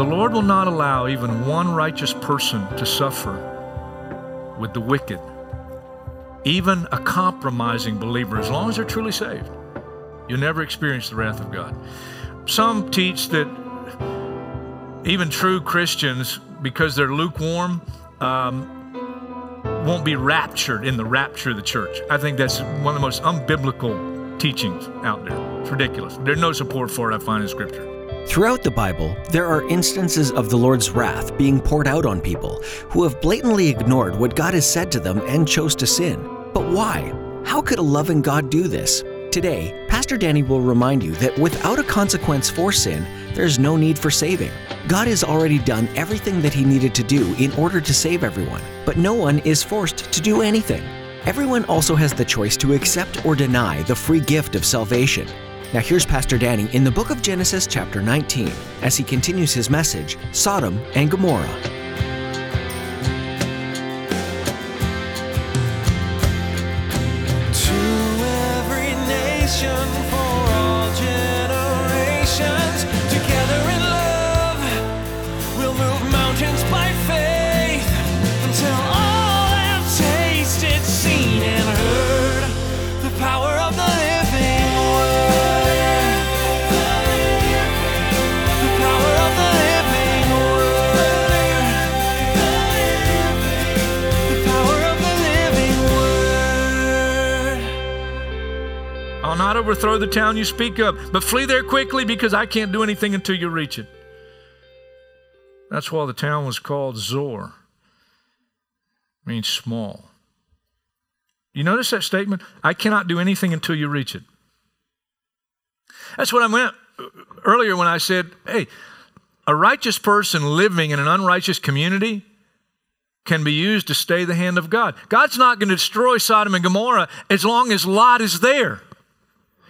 The Lord will not allow even one righteous person to suffer with the wicked, even a compromising believer, as long as they're truly saved. You'll never experience the wrath of God. Some teach that even true Christians, because they're lukewarm, um, won't be raptured in the rapture of the church. I think that's one of the most unbiblical teachings out there. It's ridiculous. There's no support for it, I find in Scripture. Throughout the Bible, there are instances of the Lord's wrath being poured out on people who have blatantly ignored what God has said to them and chose to sin. But why? How could a loving God do this? Today, Pastor Danny will remind you that without a consequence for sin, there's no need for saving. God has already done everything that He needed to do in order to save everyone, but no one is forced to do anything. Everyone also has the choice to accept or deny the free gift of salvation. Now, here's Pastor Danny in the book of Genesis, chapter 19, as he continues his message Sodom and Gomorrah. I'll not overthrow the town you speak of, but flee there quickly because I can't do anything until you reach it. That's why the town was called Zoar. It means small. You notice that statement? I cannot do anything until you reach it. That's what I meant earlier when I said, hey, a righteous person living in an unrighteous community can be used to stay the hand of God. God's not going to destroy Sodom and Gomorrah as long as Lot is there.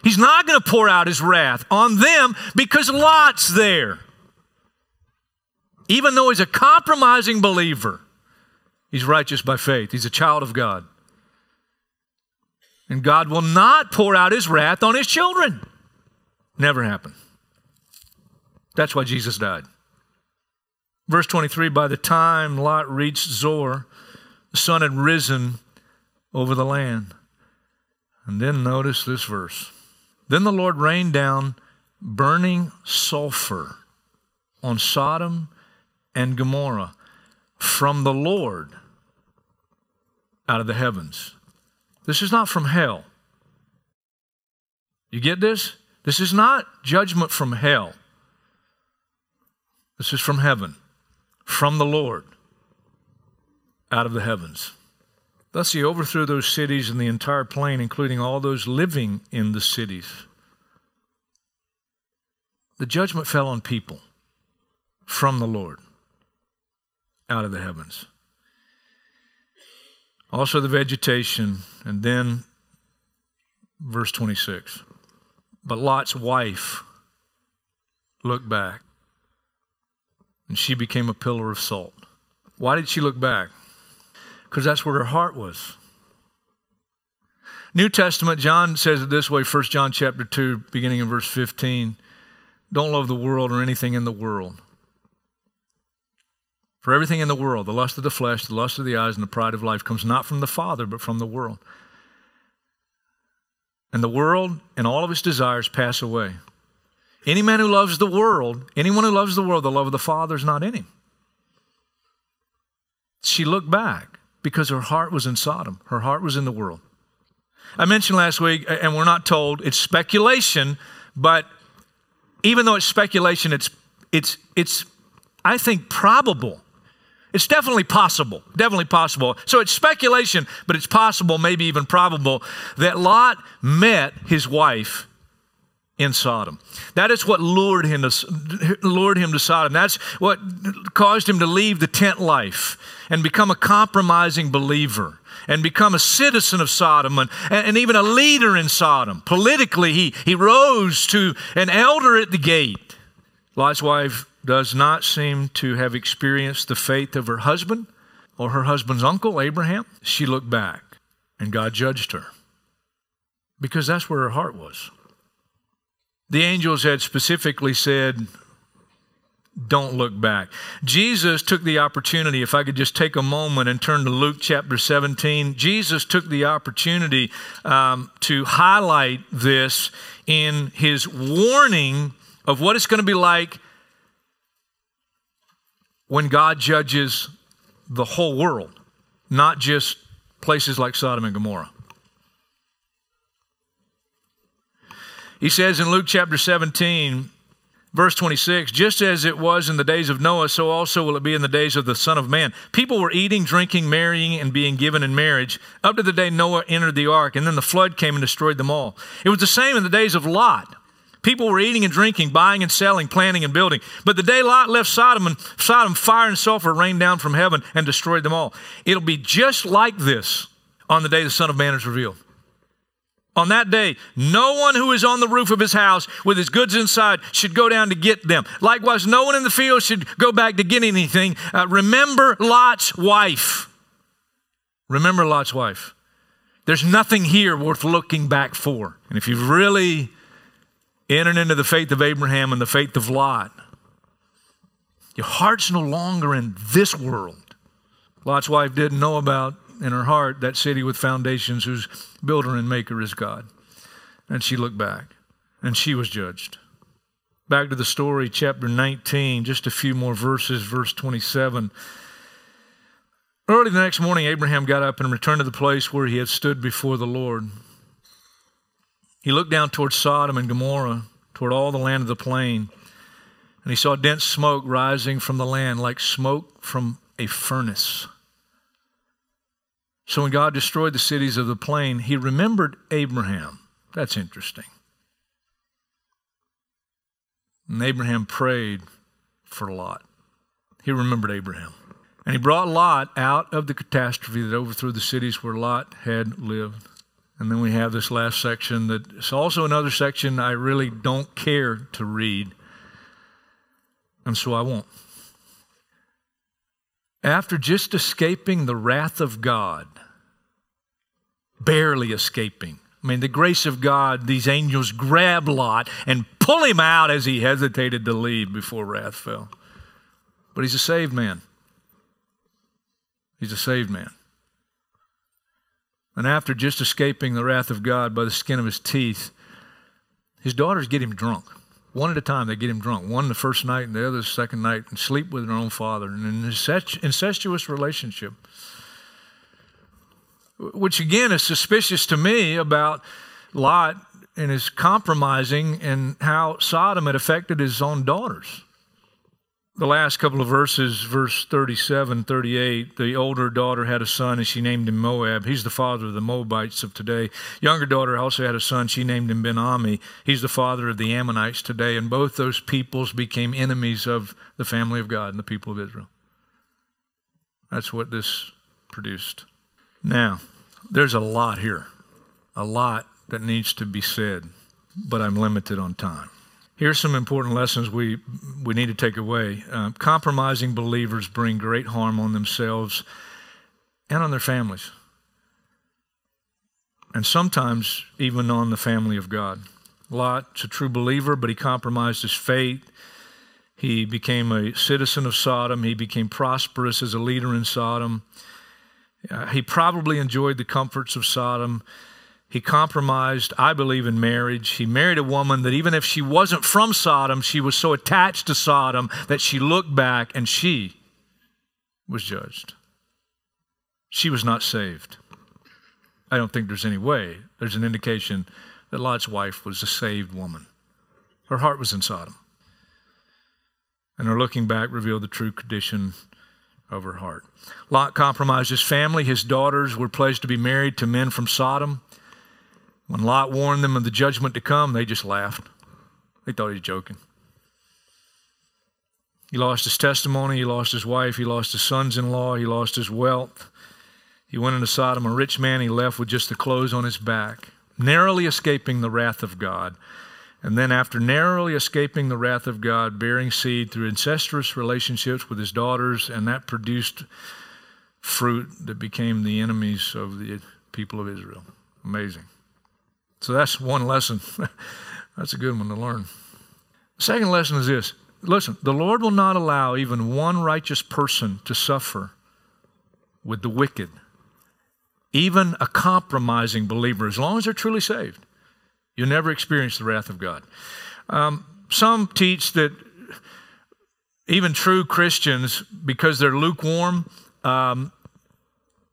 He's not going to pour out his wrath on them because Lot's there. Even though he's a compromising believer, he's righteous by faith. He's a child of God. And God will not pour out his wrath on his children. Never happened. That's why Jesus died. Verse 23 By the time Lot reached Zoar, the sun had risen over the land. And then notice this verse. Then the Lord rained down burning sulfur on Sodom and Gomorrah from the Lord out of the heavens. This is not from hell. You get this? This is not judgment from hell. This is from heaven, from the Lord out of the heavens. Thus he overthrew those cities and the entire plain, including all those living in the cities. The judgment fell on people from the Lord out of the heavens. Also the vegetation, and then verse 26. But Lot's wife looked back, and she became a pillar of salt. Why did she look back? Because that's where her heart was. New Testament, John says it this way, 1 John chapter 2, beginning in verse 15. Don't love the world or anything in the world. For everything in the world, the lust of the flesh, the lust of the eyes, and the pride of life comes not from the Father, but from the world. And the world and all of its desires pass away. Any man who loves the world, anyone who loves the world, the love of the Father is not in him. She looked back because her heart was in Sodom. Her heart was in the world. I mentioned last week, and we're not told, it's speculation, but even though it's speculation, it's, it's, it's I think, probable. It's definitely possible, definitely possible. So it's speculation, but it's possible, maybe even probable, that Lot met his wife in Sodom. That is what lured him to, lured him to Sodom. That's what caused him to leave the tent life and become a compromising believer and become a citizen of Sodom and, and even a leader in Sodom. Politically, he, he rose to an elder at the gate. Lot's wife does not seem to have experienced the faith of her husband or her husband's uncle, Abraham. She looked back and God judged her because that's where her heart was. The angels had specifically said, don't look back. Jesus took the opportunity, if I could just take a moment and turn to Luke chapter 17, Jesus took the opportunity um, to highlight this in his warning of what it's going to be like when God judges the whole world, not just places like Sodom and Gomorrah. He says in Luke chapter 17, verse 26 just as it was in the days of Noah, so also will it be in the days of the Son of Man. People were eating, drinking, marrying, and being given in marriage up to the day Noah entered the ark, and then the flood came and destroyed them all. It was the same in the days of Lot. People were eating and drinking, buying and selling, planting and building. But the day Lot left Sodom, and Sodom, fire and sulfur rained down from heaven and destroyed them all. It'll be just like this on the day the Son of Man is revealed. On that day, no one who is on the roof of his house with his goods inside should go down to get them. Likewise, no one in the field should go back to get anything. Uh, remember Lot's wife. Remember Lot's wife. There's nothing here worth looking back for. And if you've really entered into the faith of Abraham and the faith of Lot, your heart's no longer in this world. Lot's wife didn't know about in her heart that city with foundations whose builder and maker is God. And she looked back and she was judged. Back to the story, chapter 19, just a few more verses, verse 27. Early the next morning, Abraham got up and returned to the place where he had stood before the Lord. He looked down toward Sodom and Gomorrah, toward all the land of the plain, and he saw dense smoke rising from the land like smoke from a furnace. So when God destroyed the cities of the plain, he remembered Abraham. That's interesting. And Abraham prayed for Lot. He remembered Abraham. And he brought Lot out of the catastrophe that overthrew the cities where Lot had lived. And then we have this last section that's also another section I really don't care to read. And so I won't. After just escaping the wrath of God, barely escaping. I mean, the grace of God, these angels grab Lot and pull him out as he hesitated to leave before wrath fell. But he's a saved man. He's a saved man. And after just escaping the wrath of God by the skin of his teeth, his daughters get him drunk. One at a time, they get him drunk. One the first night and the other the second night, and sleep with their own father. And an incestuous relationship which again is suspicious to me about Lot and his compromising and how Sodom had affected his own daughters. The last couple of verses, verse 37, 38, the older daughter had a son and she named him Moab. He's the father of the Moabites of today. Younger daughter also had a son. She named him Ben Ami. He's the father of the Ammonites today. And both those peoples became enemies of the family of God and the people of Israel. That's what this produced. Now, there's a lot here, a lot that needs to be said, but I'm limited on time. Here's some important lessons we, we need to take away. Uh, compromising believers bring great harm on themselves and on their families, and sometimes even on the family of God. Lot's a true believer, but he compromised his faith. He became a citizen of Sodom. He became prosperous as a leader in Sodom. Uh, he probably enjoyed the comforts of Sodom. He compromised, I believe, in marriage. He married a woman that even if she wasn't from Sodom, she was so attached to Sodom that she looked back and she was judged. She was not saved. I don't think there's any way. There's an indication that Lot's wife was a saved woman. Her heart was in Sodom. And her looking back revealed the true condition of her heart. Lot compromised his family. His daughters were pledged to be married to men from Sodom. When Lot warned them of the judgment to come, they just laughed. They thought he was joking. He lost his testimony, he lost his wife, he lost his sons in law, he lost his wealth. He went into Sodom, a rich man, he left with just the clothes on his back, narrowly escaping the wrath of God. And then, after narrowly escaping the wrath of God, bearing seed through incestuous relationships with his daughters, and that produced fruit that became the enemies of the people of Israel. Amazing. So that's one lesson. that's a good one to learn. Second lesson is this listen, the Lord will not allow even one righteous person to suffer with the wicked, even a compromising believer, as long as they're truly saved. You'll never experience the wrath of God. Um, some teach that even true Christians, because they're lukewarm, um,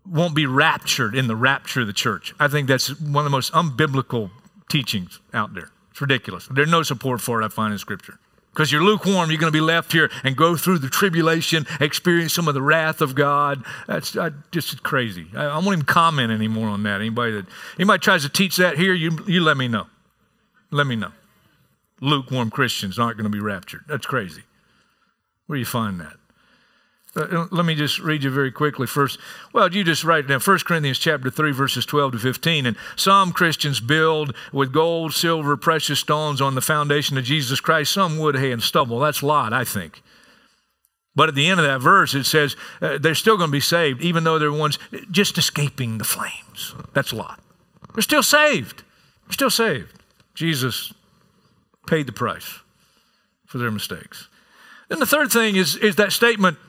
won't be raptured in the rapture of the church. I think that's one of the most unbiblical teachings out there. It's ridiculous. There's no support for it, I find in Scripture. Because you're lukewarm, you're going to be left here and go through the tribulation, experience some of the wrath of God. That's I, just crazy. I, I won't even comment anymore on that. Anybody that anybody tries to teach that here, you you let me know. Let me know. Lukewarm Christians aren't going to be raptured. That's crazy. Where do you find that? Uh, let me just read you very quickly first. Well, you just write it down. 1 Corinthians chapter 3, verses 12 to 15. And some Christians build with gold, silver, precious stones on the foundation of Jesus Christ, some wood, hay, and stubble. That's a Lot, I think. But at the end of that verse, it says uh, they're still going to be saved, even though they're ones just escaping the flames. That's a Lot. They're still saved. They're still saved. Jesus paid the price for their mistakes. Then the third thing is, is that statement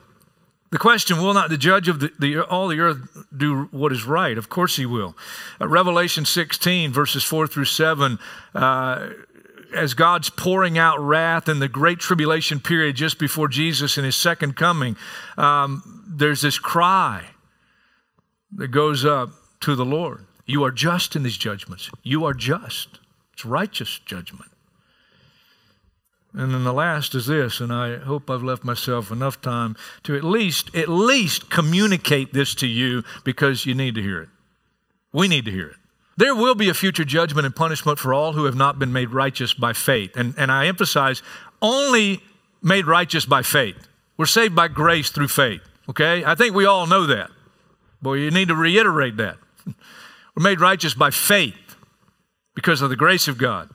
the question, will not the judge of the, the, all the earth do what is right? Of course he will. Uh, Revelation 16, verses 4 through 7, uh, as God's pouring out wrath in the great tribulation period just before Jesus and his second coming, um, there's this cry that goes up to the Lord. You are just in these judgments. You are just. It's righteous judgment. And then the last is this, and I hope I've left myself enough time to at least, at least communicate this to you because you need to hear it. We need to hear it. There will be a future judgment and punishment for all who have not been made righteous by faith. And, and I emphasize, only made righteous by faith. We're saved by grace through faith, okay? I think we all know that. Boy, you need to reiterate that. We're made righteous by faith because of the grace of God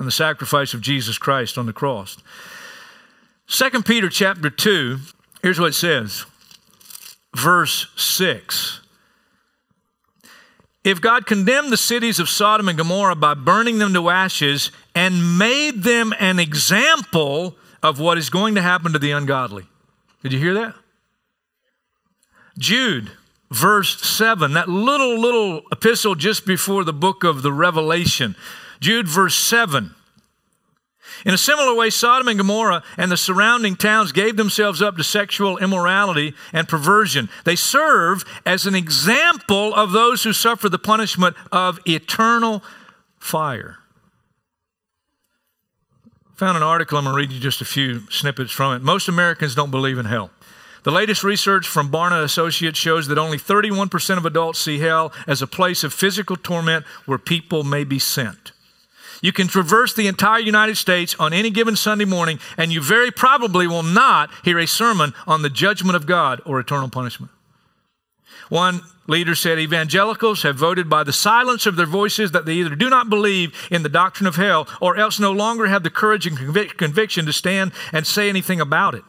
and the sacrifice of Jesus Christ on the cross. 2 Peter chapter 2, here's what it says. Verse 6. If God condemned the cities of Sodom and Gomorrah by burning them to ashes and made them an example of what is going to happen to the ungodly. Did you hear that? Jude, verse 7, that little, little epistle just before the book of the Revelation. Jude, verse 7. In a similar way, Sodom and Gomorrah and the surrounding towns gave themselves up to sexual immorality and perversion. They serve as an example of those who suffer the punishment of eternal fire. Found an article, I'm going to read you just a few snippets from it. Most Americans don't believe in hell. The latest research from Barna Associates shows that only 31% of adults see hell as a place of physical torment where people may be sent. You can traverse the entire United States on any given Sunday morning, and you very probably will not hear a sermon on the judgment of God or eternal punishment. One leader said evangelicals have voted by the silence of their voices that they either do not believe in the doctrine of hell or else no longer have the courage and convic- conviction to stand and say anything about it.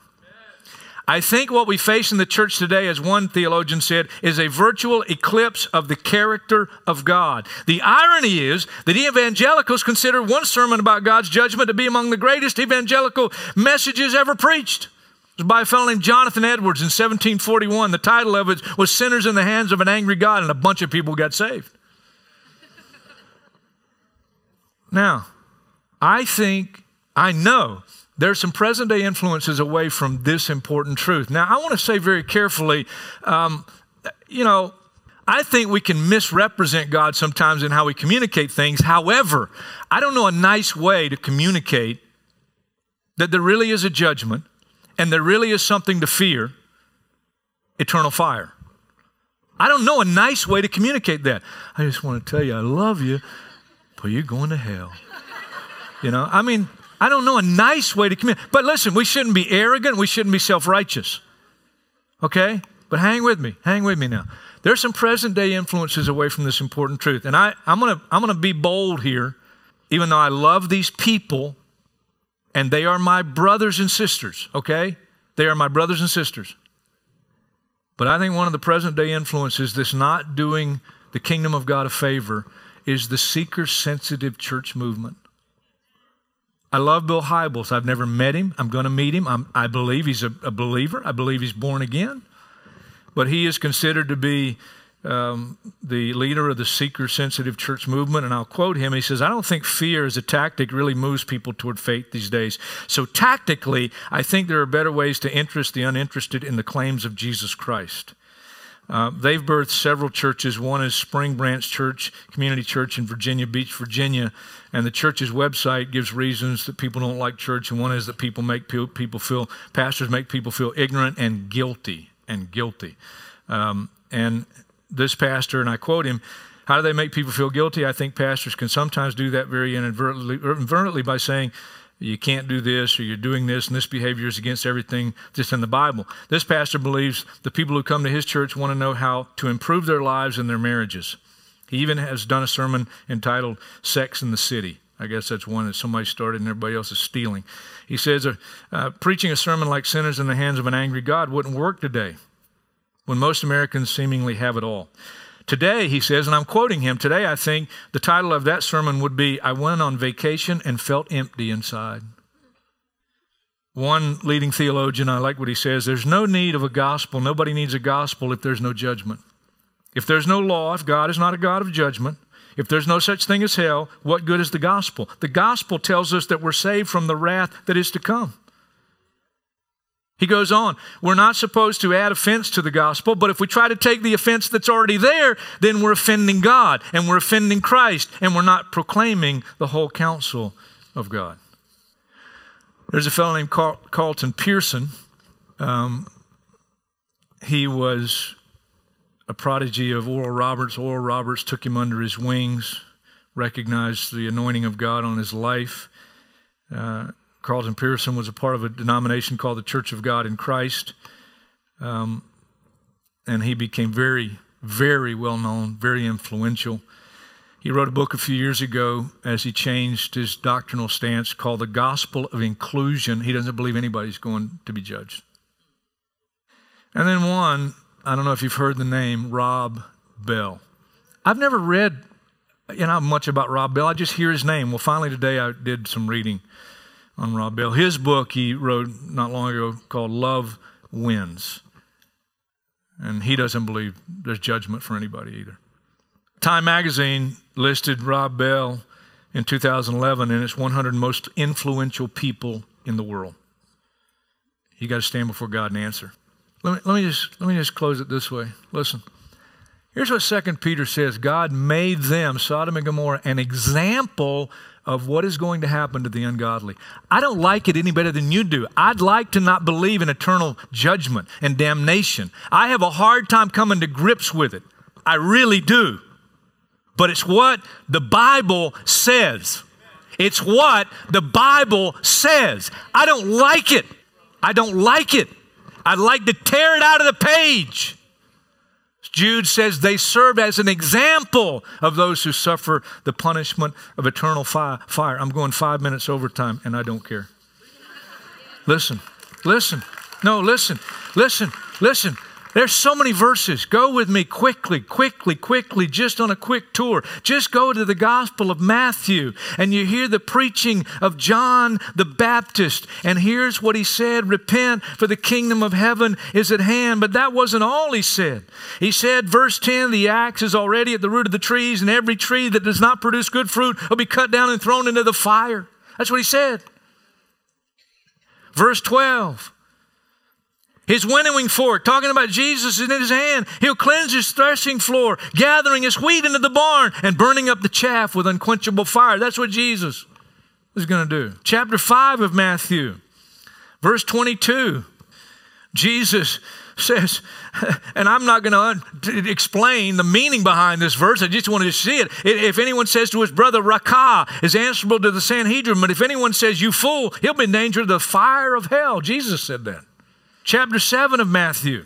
I think what we face in the church today, as one theologian said, is a virtual eclipse of the character of God. The irony is that evangelicals consider one sermon about God's judgment to be among the greatest evangelical messages ever preached. It was by a fellow named Jonathan Edwards in 1741. The title of it was Sinners in the Hands of an Angry God, and a bunch of people got saved. now, I think, I know there's some present day influences away from this important truth. Now, I want to say very carefully, um, you know, I think we can misrepresent God sometimes in how we communicate things. However, I don't know a nice way to communicate that there really is a judgment and there really is something to fear eternal fire. I don't know a nice way to communicate that. I just want to tell you, I love you, but you're going to hell. You know, I mean, I don't know a nice way to communicate. But listen, we shouldn't be arrogant. We shouldn't be self righteous. Okay? But hang with me. Hang with me now. There's some present day influences away from this important truth. And I, I'm going to I'm going to be bold here, even though I love these people and they are my brothers and sisters, okay? They are my brothers and sisters. But I think one of the present day influences that's not doing the kingdom of God a favor is the seeker sensitive church movement. I love Bill Hybels. I've never met him. I'm going to meet him. I'm, i believe he's a, a, believer. I believe he's born again. But he is considered to be um, the leader of the seeker sensitive church movement. And I'll quote him. He says, I don't think fear as a tactic really moves people toward faith these days. So, tactically, I think there are better ways to interest the uninterested in the claims of Jesus Christ. Uh, they've birthed several churches. One is Spring Branch Church, Community Church in Virginia Beach, Virginia. And the church's website gives reasons that people don't like church. And one is that people make people feel, pastors make people feel ignorant and guilty, and guilty. Um, and this pastor, and I quote him, how do they make people feel guilty? I think pastors can sometimes do that very inadvertently, inadvertently by saying, you can't do this or you're doing this and this behavior is against everything just in the Bible. This pastor believes the people who come to his church want to know how to improve their lives and their marriages. He even has done a sermon entitled Sex in the City. I guess that's one that somebody started and everybody else is stealing. He says, uh, uh, preaching a sermon like sinners in the hands of an angry God wouldn't work today when most Americans seemingly have it all. Today, he says, and I'm quoting him, today I think the title of that sermon would be I Went on Vacation and Felt Empty Inside. One leading theologian, I like what he says there's no need of a gospel. Nobody needs a gospel if there's no judgment. If there's no law, if God is not a God of judgment, if there's no such thing as hell, what good is the gospel? The gospel tells us that we're saved from the wrath that is to come. He goes on, we're not supposed to add offense to the gospel, but if we try to take the offense that's already there, then we're offending God and we're offending Christ and we're not proclaiming the whole counsel of God. There's a fellow named Carl, Carlton Pearson. Um, he was a prodigy of Oral Roberts. Oral Roberts took him under his wings, recognized the anointing of God on his life. Uh, Carlton Pearson was a part of a denomination called the Church of God in Christ. Um, and he became very, very well known, very influential. He wrote a book a few years ago as he changed his doctrinal stance called The Gospel of Inclusion. He doesn't believe anybody's going to be judged. And then one, I don't know if you've heard the name, Rob Bell. I've never read you know much about Rob Bell. I just hear his name. Well, finally today I did some reading on Rob Bell. His book he wrote not long ago called Love Wins. And he doesn't believe there's judgment for anybody either. Time magazine listed Rob Bell in 2011 in its 100 most influential people in the world. You got to stand before God and answer. Let me, let me just let me just close it this way. Listen. Here's what Second Peter says God made them, Sodom and Gomorrah, an example of what is going to happen to the ungodly. I don't like it any better than you do. I'd like to not believe in eternal judgment and damnation. I have a hard time coming to grips with it. I really do. But it's what the Bible says. It's what the Bible says. I don't like it. I don't like it. I'd like to tear it out of the page. Jude says they serve as an example of those who suffer the punishment of eternal fire. I'm going five minutes overtime and I don't care. Listen, listen. No, listen, listen, listen. There's so many verses. Go with me quickly, quickly, quickly, just on a quick tour. Just go to the Gospel of Matthew and you hear the preaching of John the Baptist. And here's what he said Repent, for the kingdom of heaven is at hand. But that wasn't all he said. He said, verse 10, the axe is already at the root of the trees, and every tree that does not produce good fruit will be cut down and thrown into the fire. That's what he said. Verse 12, his winnowing fork, talking about Jesus in his hand. He'll cleanse his threshing floor, gathering his wheat into the barn and burning up the chaff with unquenchable fire. That's what Jesus is going to do. Chapter 5 of Matthew, verse 22. Jesus says, and I'm not going to explain the meaning behind this verse, I just wanted to see it. If anyone says to his brother, Raca, is answerable to the Sanhedrin, but if anyone says, You fool, he'll be in danger of the fire of hell. Jesus said that. Chapter 7 of Matthew.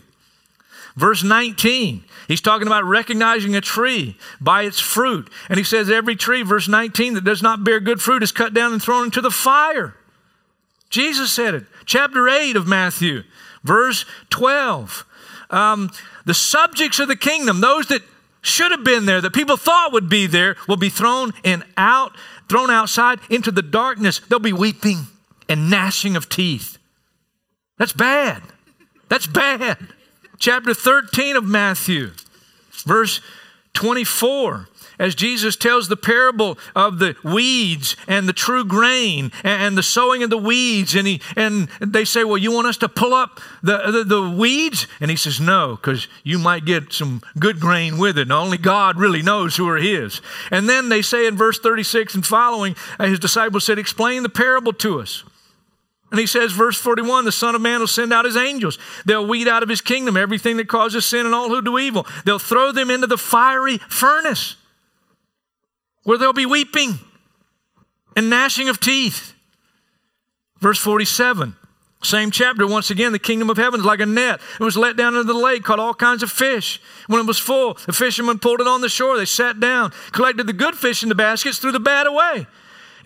Verse 19, he's talking about recognizing a tree by its fruit. And he says, Every tree, verse 19, that does not bear good fruit is cut down and thrown into the fire. Jesus said it. Chapter 8 of Matthew, verse 12. Um, the subjects of the kingdom, those that should have been there, that people thought would be there, will be thrown in out, thrown outside into the darkness. They'll be weeping and gnashing of teeth. That's bad. That's bad chapter 13 of Matthew, verse 24 as Jesus tells the parable of the weeds and the true grain and the sowing of the weeds. And, he, and they say, Well, you want us to pull up the, the, the weeds? And he says, No, because you might get some good grain with it. And only God really knows who are his. And then they say in verse 36 and following, uh, his disciples said, Explain the parable to us. And he says, verse 41, the Son of Man will send out his angels. They'll weed out of his kingdom everything that causes sin and all who do evil. They'll throw them into the fiery furnace where there'll be weeping and gnashing of teeth. Verse 47, same chapter, once again, the kingdom of heaven is like a net. It was let down into the lake, caught all kinds of fish. When it was full, the fishermen pulled it on the shore. They sat down, collected the good fish in the baskets, threw the bad away.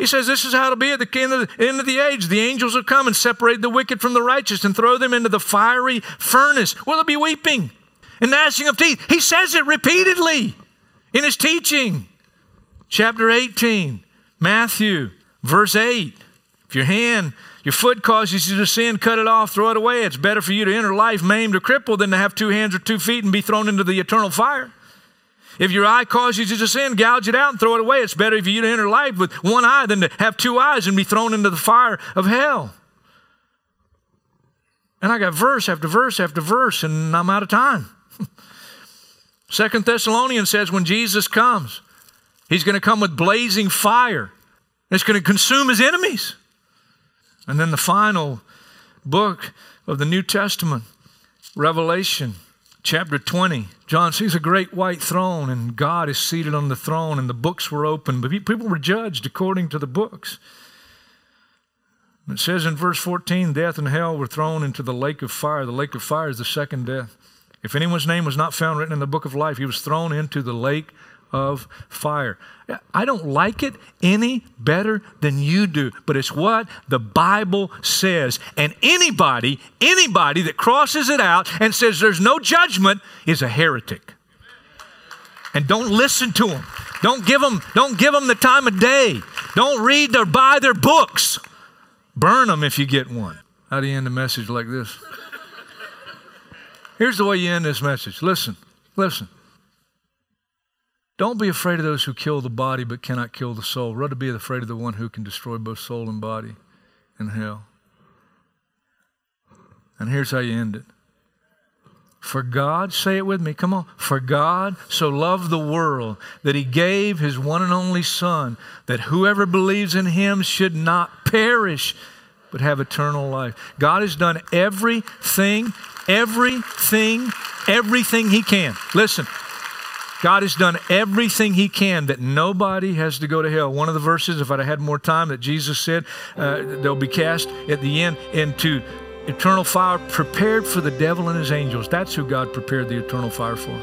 He says, This is how it'll be at the end of the, age. The angels will come and separate the wicked from the righteous and throw them into the fiery furnace. Will there be weeping and gnashing of teeth? He says it repeatedly in his teaching. Chapter 18, Matthew, verse 8. If your hand, your foot causes you to sin, cut it off, throw it away. It's better for you to enter life maimed or crippled than to have two hands or two feet and be thrown into the eternal fire. If your eye causes you to sin, gouge it out and throw it away. It's better for you to enter life with one eye than to have two eyes and be thrown into the fire of hell. And I got verse after verse after verse, and I'm out of time. Second Thessalonians says when Jesus comes, he's going to come with blazing fire. It's going to consume his enemies. And then the final book of the New Testament, Revelation chapter 20, John sees a great white throne, and God is seated on the throne, and the books were open, but people were judged according to the books. It says in verse 14, death and hell were thrown into the lake of fire. The lake of fire is the second death. If anyone's name was not found written in the book of life, he was thrown into the lake of fire. I don't like it any better than you do, but it's what the Bible says. And anybody, anybody that crosses it out and says there's no judgment is a heretic. And don't listen to them. Don't give them, don't give them the time of day. Don't read or buy their books. Burn them if you get one. How do you end a message like this? Here's the way you end this message. Listen, listen. Don't be afraid of those who kill the body but cannot kill the soul. Rather be afraid of the one who can destroy both soul and body in hell. And here's how you end it. For God, say it with me, come on. For God so loved the world that he gave his one and only Son, that whoever believes in him should not perish, but have eternal life. God has done everything, everything, everything he can. Listen, God has done everything He can that nobody has to go to hell. One of the verses, if I'd had more time, that Jesus said, uh, they'll be cast at the end into eternal fire prepared for the devil and his angels. That's who God prepared the eternal fire for.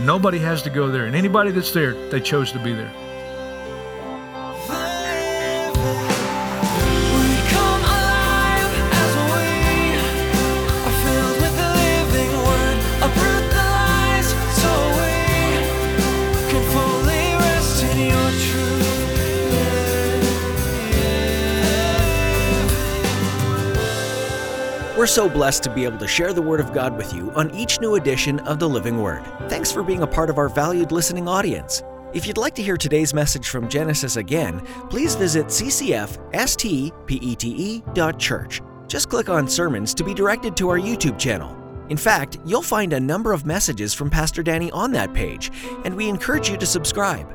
Nobody has to go there. And anybody that's there, they chose to be there. We're so blessed to be able to share the Word of God with you on each new edition of the Living Word. Thanks for being a part of our valued listening audience. If you'd like to hear today's message from Genesis again, please visit ccfstpete.church. Just click on Sermons to be directed to our YouTube channel. In fact, you'll find a number of messages from Pastor Danny on that page, and we encourage you to subscribe.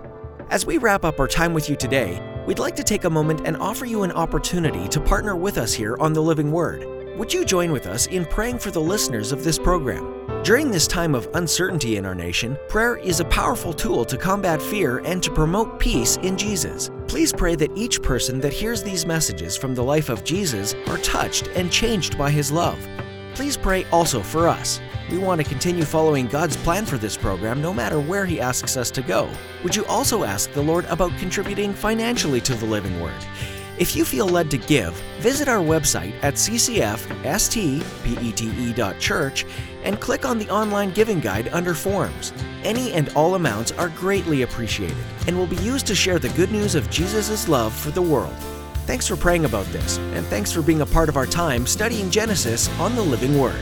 As we wrap up our time with you today, we'd like to take a moment and offer you an opportunity to partner with us here on the Living Word. Would you join with us in praying for the listeners of this program? During this time of uncertainty in our nation, prayer is a powerful tool to combat fear and to promote peace in Jesus. Please pray that each person that hears these messages from the life of Jesus are touched and changed by his love. Please pray also for us. We want to continue following God's plan for this program no matter where He asks us to go. Would you also ask the Lord about contributing financially to the Living Word? If you feel led to give, visit our website at ccfstpete.church and click on the online giving guide under Forms. Any and all amounts are greatly appreciated and will be used to share the good news of Jesus' love for the world. Thanks for praying about this, and thanks for being a part of our time studying Genesis on the Living Word.